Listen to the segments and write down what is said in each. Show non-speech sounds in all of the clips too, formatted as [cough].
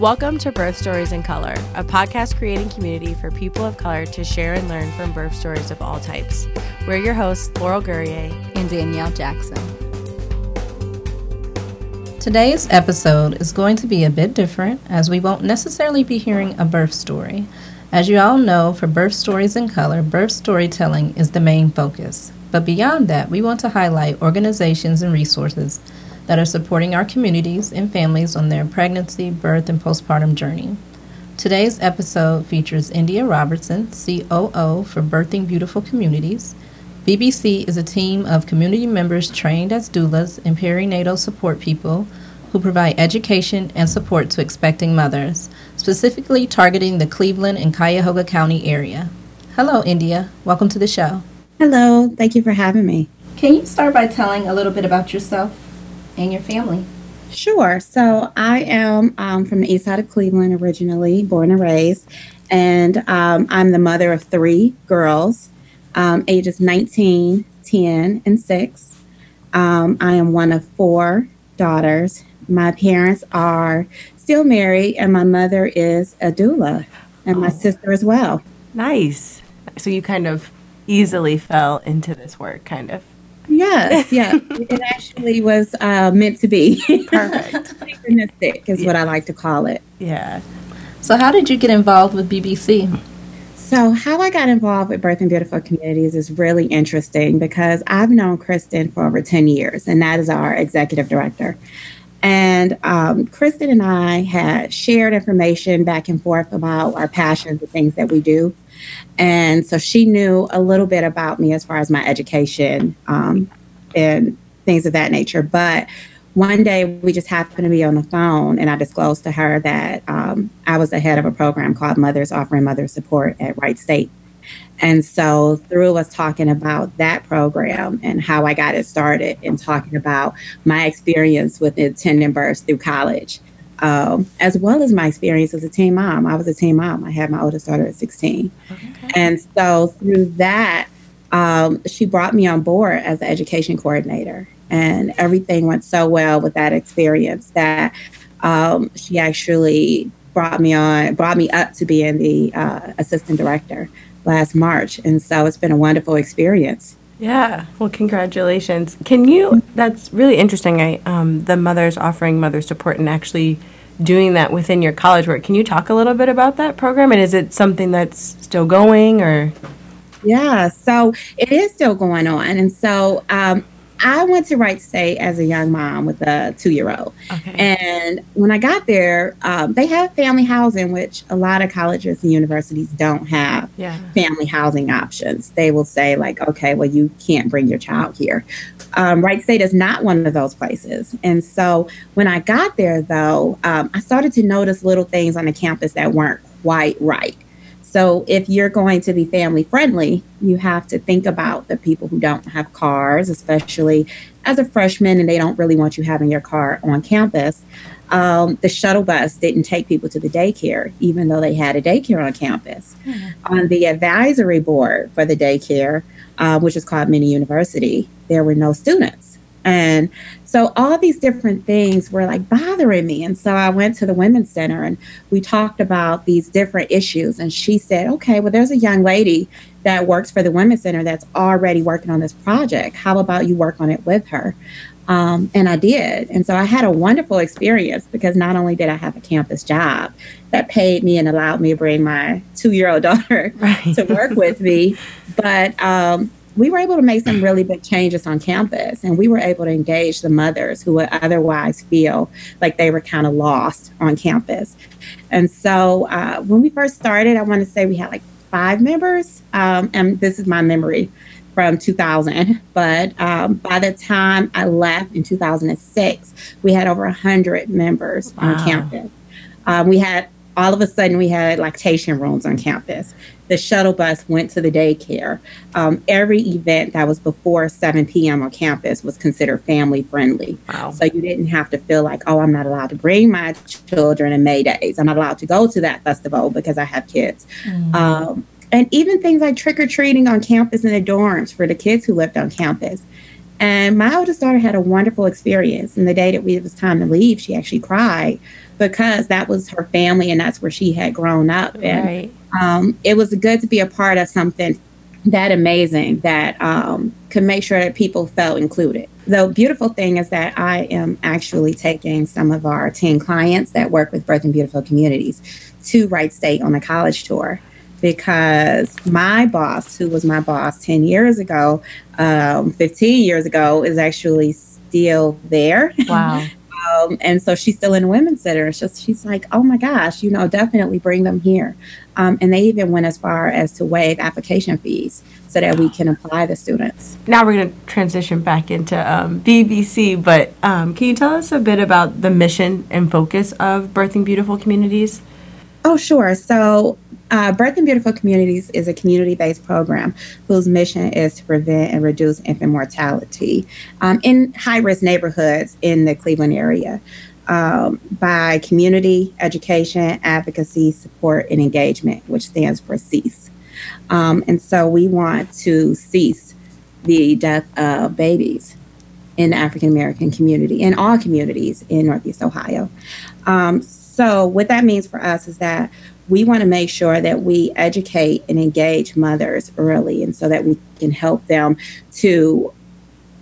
Welcome to Birth Stories in Color, a podcast creating community for people of color to share and learn from birth stories of all types. We're your hosts, Laurel Gourrier and Danielle Jackson. Today's episode is going to be a bit different as we won't necessarily be hearing a birth story. As you all know, for Birth Stories in Color, birth storytelling is the main focus. But beyond that, we want to highlight organizations and resources that are supporting our communities and families on their pregnancy, birth, and postpartum journey. Today's episode features India Robertson, COO for Birthing Beautiful Communities. BBC is a team of community members trained as doulas and perinatal support people who provide education and support to expecting mothers, specifically targeting the Cleveland and Cuyahoga County area. Hello, India. Welcome to the show. Hello. Thank you for having me. Can you start by telling a little bit about yourself? And your family? Sure. So I am um, from the east side of Cleveland originally, born and raised. And um, I'm the mother of three girls, um, ages 19, 10, and 6. Um, I am one of four daughters. My parents are still married, and my mother is a doula, and oh. my sister as well. Nice. So you kind of easily fell into this work, kind of. Yes, [laughs] yeah. it actually was uh, meant to be. [laughs] Perfect. Synchronistic is yeah. what I like to call it. Yeah. So, how did you get involved with BBC? So, how I got involved with Birthing Beautiful Communities is really interesting because I've known Kristen for over 10 years, and that is our executive director. And um, Kristen and I had shared information back and forth about our passions and things that we do. And so she knew a little bit about me as far as my education um, and things of that nature. But one day we just happened to be on the phone, and I disclosed to her that um, I was the head of a program called Mothers Offering Mother Support at Wright State. And so, through us talking about that program and how I got it started, and talking about my experience with attending births through college, um, as well as my experience as a teen mom. I was a teen mom. I had my oldest daughter at 16. Okay. And so through that, um, she brought me on board as the education coordinator. And everything went so well with that experience that um, she actually brought me on, brought me up to being the uh, assistant director last March. And so it's been a wonderful experience. Yeah. Well, congratulations. Can you? That's really interesting. I um, the mothers offering mother support and actually doing that within your college work. Can you talk a little bit about that program? And is it something that's still going or? Yeah. So it is still going on, and so um, I went to Wright State as a young mom with a two year old. Okay. And when I got there, um, they have family housing, which a lot of colleges and universities don't have yeah. family housing options. They will say, like, okay, well, you can't bring your child here. Um, Wright State is not one of those places. And so when I got there, though, um, I started to notice little things on the campus that weren't quite right. So if you're going to be family friendly, you have to think about the people who don't have cars, especially as a freshman and they don't really want you having your car on campus. Um, the shuttle bus didn't take people to the daycare, even though they had a daycare on campus. Mm-hmm. On the advisory board for the daycare, uh, which is called Mini University, there were no students. And so all these different things were like bothering me. And so I went to the Women's Center and we talked about these different issues. And she said, okay, well, there's a young lady that works for the Women's Center that's already working on this project. How about you work on it with her? Um, and I did. And so I had a wonderful experience because not only did I have a campus job that paid me and allowed me to bring my two year old [laughs] daughter right. to work with me, but um, we were able to make some really big changes on campus and we were able to engage the mothers who would otherwise feel like they were kind of lost on campus. And so uh, when we first started, I want to say we had like five members. Um, and this is my memory from 2000. But um, by the time I left in 2006, we had over 100 members wow. on campus. Um, we had all of a sudden we had lactation rooms on campus. The shuttle bus went to the daycare. Um, every event that was before 7 p.m. on campus was considered family friendly. Wow. So you didn't have to feel like, oh, I'm not allowed to bring my children in May Daze. I'm not allowed to go to that festival because I have kids. Mm. Um, and even things like trick or treating on campus in the dorms for the kids who lived on campus. And my oldest daughter had a wonderful experience. And the day that we, it was time to leave, she actually cried because that was her family and that's where she had grown up. And right. um, it was good to be a part of something that amazing that um, could make sure that people felt included. The beautiful thing is that I am actually taking some of our teen clients that work with Birthing Beautiful Communities to Wright State on a college tour because my boss, who was my boss 10 years ago, um, 15 years ago, is actually still there. Wow. [laughs] Um, and so she's still in the women's center. Just, she's like, oh my gosh, you know, definitely bring them here. Um, and they even went as far as to waive application fees so that we can apply the students. Now we're going to transition back into um, BBC, but um, can you tell us a bit about the mission and focus of Birthing Beautiful Communities? Oh, sure. So, uh, Birthing Beautiful Communities is a community based program whose mission is to prevent and reduce infant mortality um, in high risk neighborhoods in the Cleveland area. Um, by community, education, advocacy, support, and engagement, which stands for CEASE. Um, and so we want to cease the death of babies in the African American community, in all communities in Northeast Ohio. Um, so, what that means for us is that we want to make sure that we educate and engage mothers early, and so that we can help them to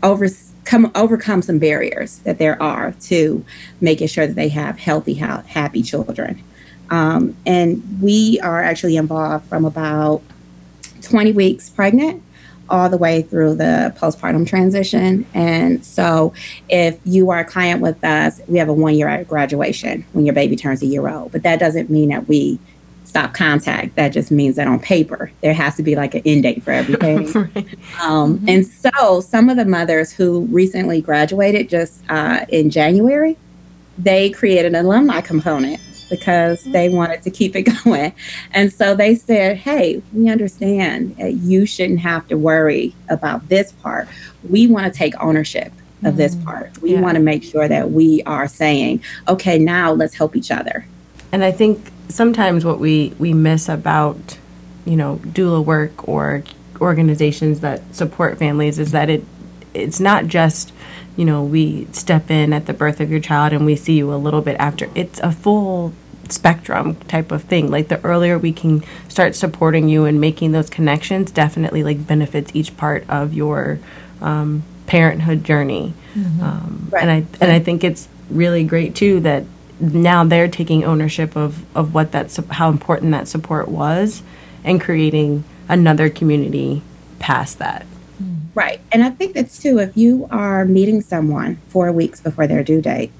overcome overcome some barriers that there are to making sure that they have healthy, happy children. Um, and we are actually involved from about 20 weeks pregnant all the way through the postpartum transition. And so, if you are a client with us, we have a one year graduation when your baby turns a year old. But that doesn't mean that we stop contact. That just means that on paper, there has to be like an end date for everything. [laughs] right. um, mm-hmm. And so, some of the mothers who recently graduated just uh, in January, they created an alumni component because they wanted to keep it [laughs] going. And so they said, hey, we understand that you shouldn't have to worry about this part. We want to take ownership of mm-hmm. this part. We yeah. want to make sure that we are saying, okay, now let's help each other. And I think sometimes what we, we miss about, you know, doula work or organizations that support families is that it it's not just you know, we step in at the birth of your child and we see you a little bit after. It's a full spectrum type of thing. Like the earlier we can start supporting you and making those connections, definitely like benefits each part of your um, parenthood journey. Mm-hmm. Um, right. And I and I think it's really great too that now they're taking ownership of of what that how important that support was, and creating another community past that. Right. And I think that's too, if you are meeting someone four weeks before their due date,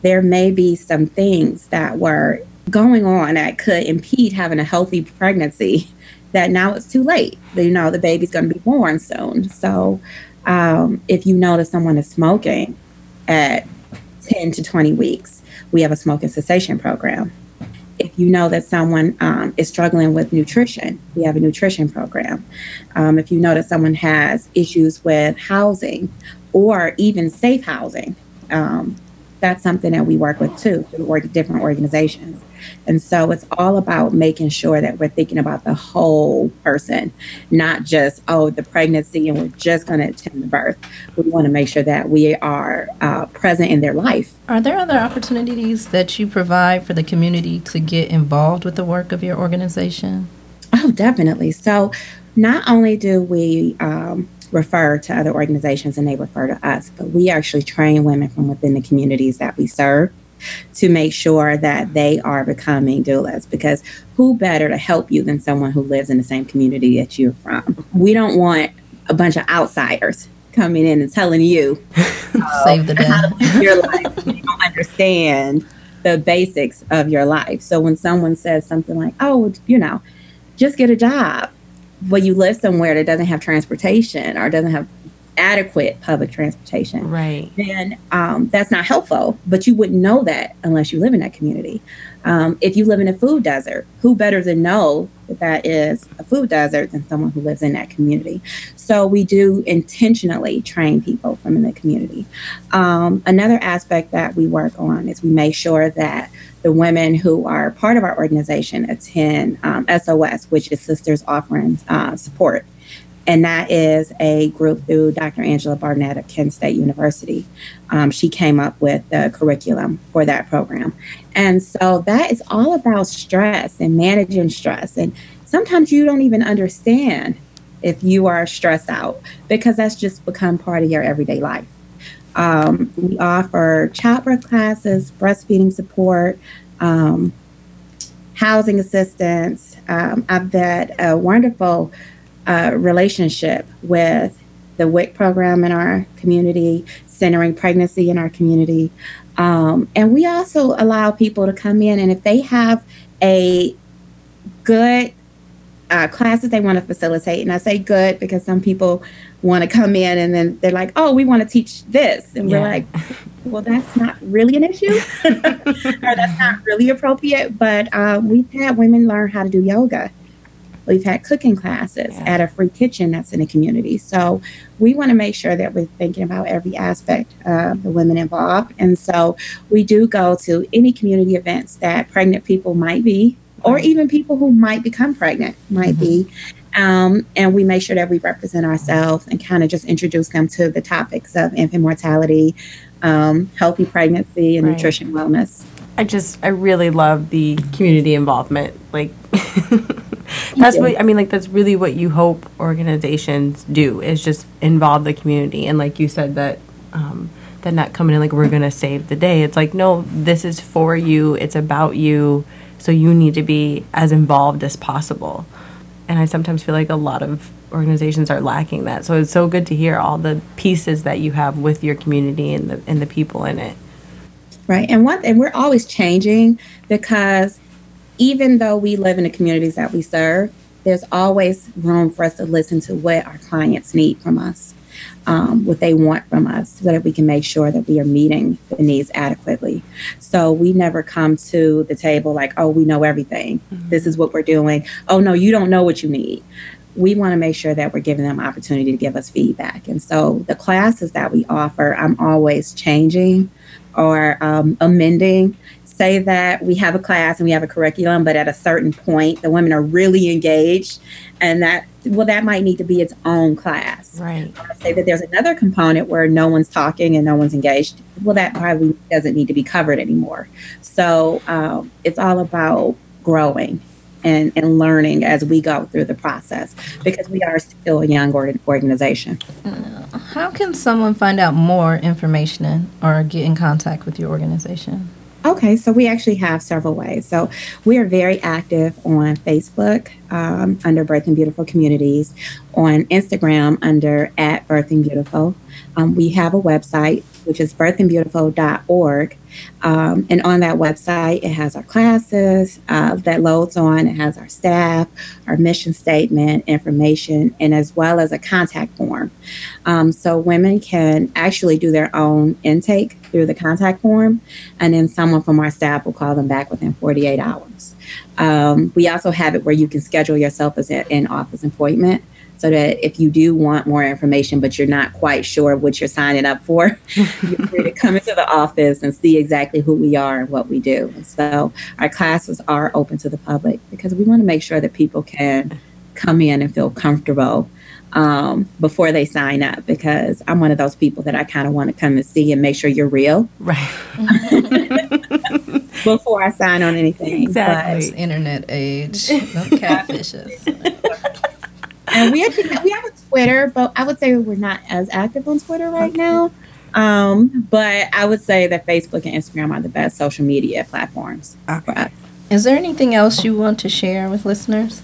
there may be some things that were going on that could impede having a healthy pregnancy [laughs] that now it's too late. You know, the baby's going to be born soon. So um, if you notice someone is smoking at 10 to 20 weeks, we have a smoking cessation program if you know that someone um, is struggling with nutrition, we have a nutrition program. Um, if you know that someone has issues with housing or even safe housing, um, that's something that we work with too through different organizations. And so it's all about making sure that we're thinking about the whole person, not just, oh, the pregnancy and we're just going to attend the birth. We want to make sure that we are uh, present in their life. Are there other opportunities that you provide for the community to get involved with the work of your organization? Oh, definitely. So not only do we, um, refer to other organizations and they refer to us. But we actually train women from within the communities that we serve to make sure that they are becoming doulas because who better to help you than someone who lives in the same community that you're from? We don't want a bunch of outsiders coming in and telling you [laughs] uh, save the day your life. [laughs] You don't understand the basics of your life. So when someone says something like, "Oh, you know, just get a job," well, you live somewhere that doesn't have transportation or doesn't have adequate public transportation, right? Then um, that's not helpful. But you wouldn't know that unless you live in that community. Um, if you live in a food desert, who better than know that is a food desert than someone who lives in that community? So we do intentionally train people from in the community. Um, another aspect that we work on is we make sure that the women who are part of our organization attend um, SOS, which is Sisters Offering uh, Support and that is a group through Dr. Angela Barnett of Kent State University. Um, she came up with the curriculum for that program. And so that is all about stress and managing stress. And sometimes you don't even understand if you are stressed out because that's just become part of your everyday life. Um, we offer childbirth classes, breastfeeding support, um, housing assistance. Um, I've had a wonderful uh, relationship with the WIC program in our community, centering pregnancy in our community. Um, and we also allow people to come in, and if they have a good uh, classes they want to facilitate, and I say good because some people want to come in and then they're like, oh, we want to teach this. And yeah. we're like, well, that's not really an issue [laughs] or that's not really appropriate. But uh, we've had women learn how to do yoga. We've had cooking classes yeah. at a free kitchen that's in the community. So we want to make sure that we're thinking about every aspect of the women involved. And so we do go to any community events that pregnant people might be, or even people who might become pregnant might mm-hmm. be. Um, and we make sure that we represent ourselves and kind of just introduce them to the topics of infant mortality, um, healthy pregnancy, and right. nutrition wellness. I just, I really love the community involvement. Like, [laughs] that's what I mean. Like, that's really what you hope organizations do is just involve the community. And like you said, that um, they're not coming in like we're going to save the day. It's like, no, this is for you. It's about you. So you need to be as involved as possible and I sometimes feel like a lot of organizations are lacking that. So it's so good to hear all the pieces that you have with your community and the and the people in it. Right. And what and we're always changing because even though we live in the communities that we serve, there's always room for us to listen to what our clients need from us um, what they want from us so that we can make sure that we are meeting the needs adequately. So we never come to the table like, oh, we know everything. Mm-hmm. This is what we're doing. Oh, no, you don't know what you need. We want to make sure that we're giving them opportunity to give us feedback. And so the classes that we offer, I'm always changing or um, amending say that we have a class and we have a curriculum, but at a certain point, the women are really engaged, and that well, that might need to be its own class. Right. say that there's another component where no one's talking and no one's engaged. Well, that probably doesn't need to be covered anymore. So um, it's all about growing and, and learning as we go through the process because we are still a young organization. How can someone find out more information or get in contact with your organization? Okay, so we actually have several ways. So we are very active on Facebook um, under Birthing Beautiful Communities, on Instagram under at Birthing Beautiful. Um, we have a website which is birthingbeautiful.org. Um, and on that website, it has our classes uh, that loads on. It has our staff, our mission statement, information, and as well as a contact form. Um, so women can actually do their own intake through the contact form, and then someone from our staff will call them back within 48 hours. Um, we also have it where you can schedule yourself as an in office appointment so that if you do want more information but you're not quite sure what you're signing up for, [laughs] you're free to come into the office and see exactly who we are and what we do. And so our classes are open to the public because we want to make sure that people can come in and feel comfortable um, before they sign up because I'm one of those people that I kind of want to come and see and make sure you're real. Right. [laughs] before I sign on anything. Exactly. But, internet age. No [laughs] catfishes and we actually we have a Twitter, but I would say we're not as active on Twitter right okay. now. Um, but I would say that Facebook and Instagram are the best social media platforms okay. Is there anything else you want to share with listeners?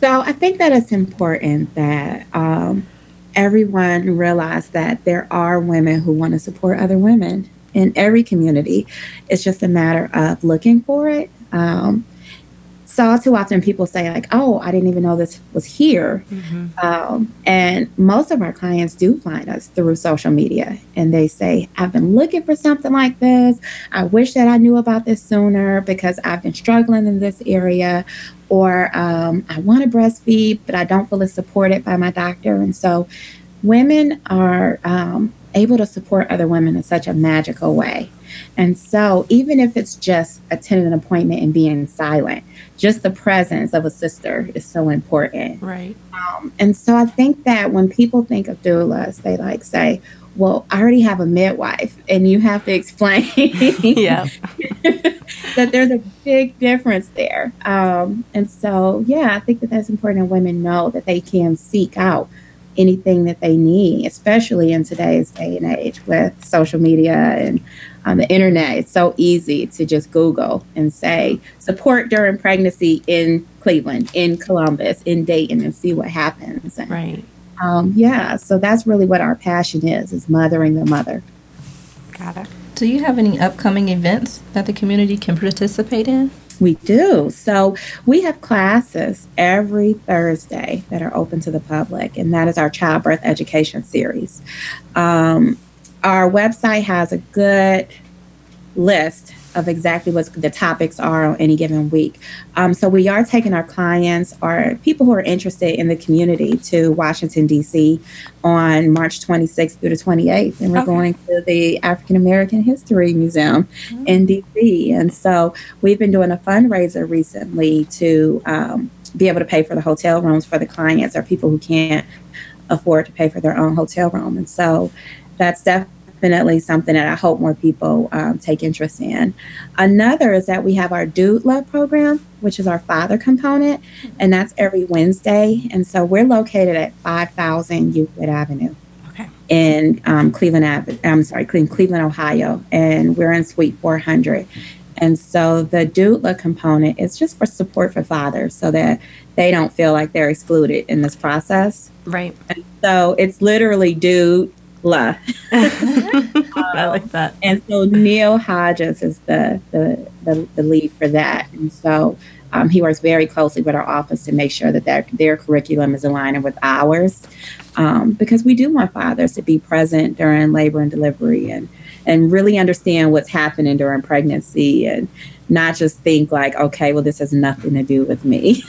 So I think that it's important that um, everyone realize that there are women who want to support other women in every community. It's just a matter of looking for it. Um, so all too often people say like, "Oh, I didn't even know this was here," mm-hmm. um, and most of our clients do find us through social media, and they say, "I've been looking for something like this. I wish that I knew about this sooner because I've been struggling in this area." Or um, I want to breastfeed, but I don't feel supported by my doctor. And so, women are um, able to support other women in such a magical way. And so, even if it's just attending an appointment and being silent, just the presence of a sister is so important. Right. Um, and so, I think that when people think of doulas, they like say, well, I already have a midwife, and you have to explain [laughs] yeah. [laughs] that there's a big difference there. Um, and so, yeah, I think that that's important. Women know that they can seek out anything that they need, especially in today's day and age with social media and on um, the internet. It's so easy to just Google and say support during pregnancy in Cleveland, in Columbus, in Dayton, and see what happens. And, right. Um, yeah, so that's really what our passion is: is mothering the mother. Got it. Do you have any upcoming events that the community can participate in? We do. So we have classes every Thursday that are open to the public, and that is our childbirth education series. Um, our website has a good list of exactly what the topics are on any given week. Um, so we are taking our clients or people who are interested in the community to Washington, D.C. on March 26th through the 28th. And we're okay. going to the African American History Museum mm-hmm. in D.C. And so we've been doing a fundraiser recently to um, be able to pay for the hotel rooms for the clients or people who can't afford to pay for their own hotel room. And so that's definitely something that I hope more people um, take interest in. Another is that we have our Dude Love program, which is our father component, and that's every Wednesday. And so we're located at 5000 Euclid Avenue. Okay. In um, Cleveland, I'm sorry, Cleveland, Ohio, and we're in Suite 400. And so the doula component is just for support for fathers so that they don't feel like they're excluded in this process. Right. And so it's literally dude La. [laughs] I like that. And so Neil Hodges is the, the, the, the lead for that. And so um, he works very closely with our office to make sure that their, their curriculum is aligning with ours. Um, because we do want fathers to be present during labor and delivery and, and really understand what's happening during pregnancy and not just think like, okay, well, this has nothing to do with me.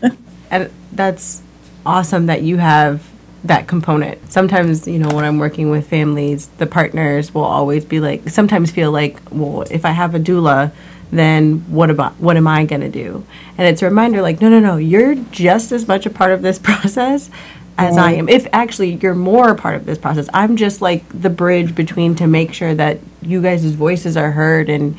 [laughs] and that's awesome that you have that component. Sometimes, you know, when I'm working with families, the partners will always be like, sometimes feel like, well, if I have a doula, then what about what am I going to do? And it's a reminder like, no, no, no, you're just as much a part of this [laughs] process as I am. If actually you're more a part of this process, I'm just like the bridge between to make sure that you guys' voices are heard and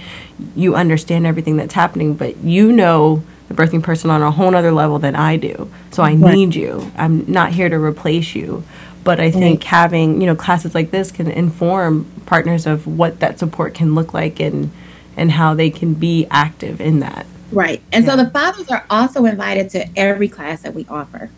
you understand everything that's happening, but you know birthing person on a whole other level than I do. So I right. need you. I'm not here to replace you. But I think right. having, you know, classes like this can inform partners of what that support can look like and and how they can be active in that. Right. And yeah. so the fathers are also invited to every class that we offer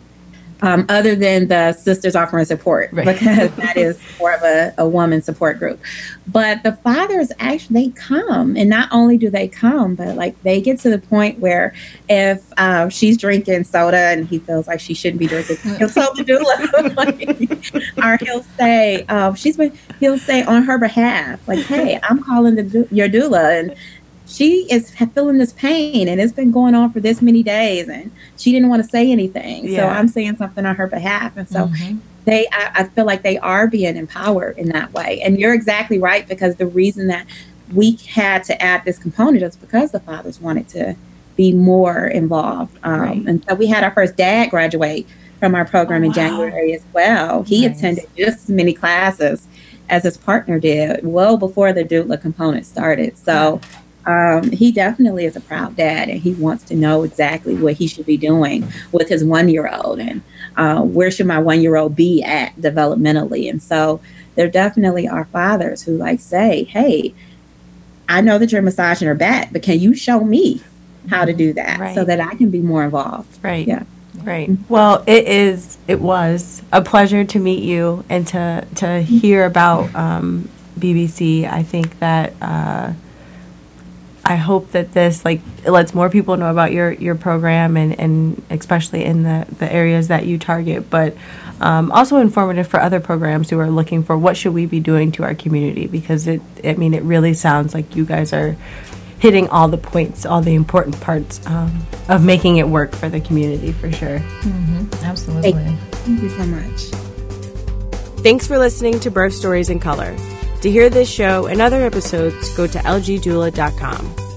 um, other than the sisters offering support right. because that is more of a, a woman support group. But the fathers actually they come, and not only do they come, but like they get to the point where if um, she's drinking soda and he feels like she shouldn't be drinking, he'll [laughs] tell the doula, like, [laughs] or he'll say um, she's been he'll say on her behalf, like, "Hey, I'm calling the your doula," and she is feeling this pain and it's been going on for this many days and she didn't want to say anything yeah. so i'm saying something on her behalf and so mm-hmm. they I, I, feel like they are being empowered in that way and you're exactly right because the reason that we had to add this component is because the fathers wanted to be more involved um, right. and so we had our first dad graduate from our program oh, in wow. january as well he nice. attended just as many classes as his partner did well before the doula component started so um, he definitely is a proud dad and he wants to know exactly what he should be doing with his one year old and uh, where should my one year old be at developmentally. And so there definitely are fathers who like say, hey, I know that you're massaging her back, but can you show me how to do that right. so that I can be more involved? Right. Yeah. Right. Well, it is. It was a pleasure to meet you and to to hear about um, BBC. I think that uh, I hope that this like lets more people know about your your program and and especially in the the areas that you target, but um, also informative for other programs who are looking for what should we be doing to our community because it I mean it really sounds like you guys are hitting all the points, all the important parts um, of making it work for the community for sure. Mm-hmm. Absolutely. Thank you so much. Thanks for listening to Birth Stories in Color. To hear this show and other episodes, go to lgdoula.com.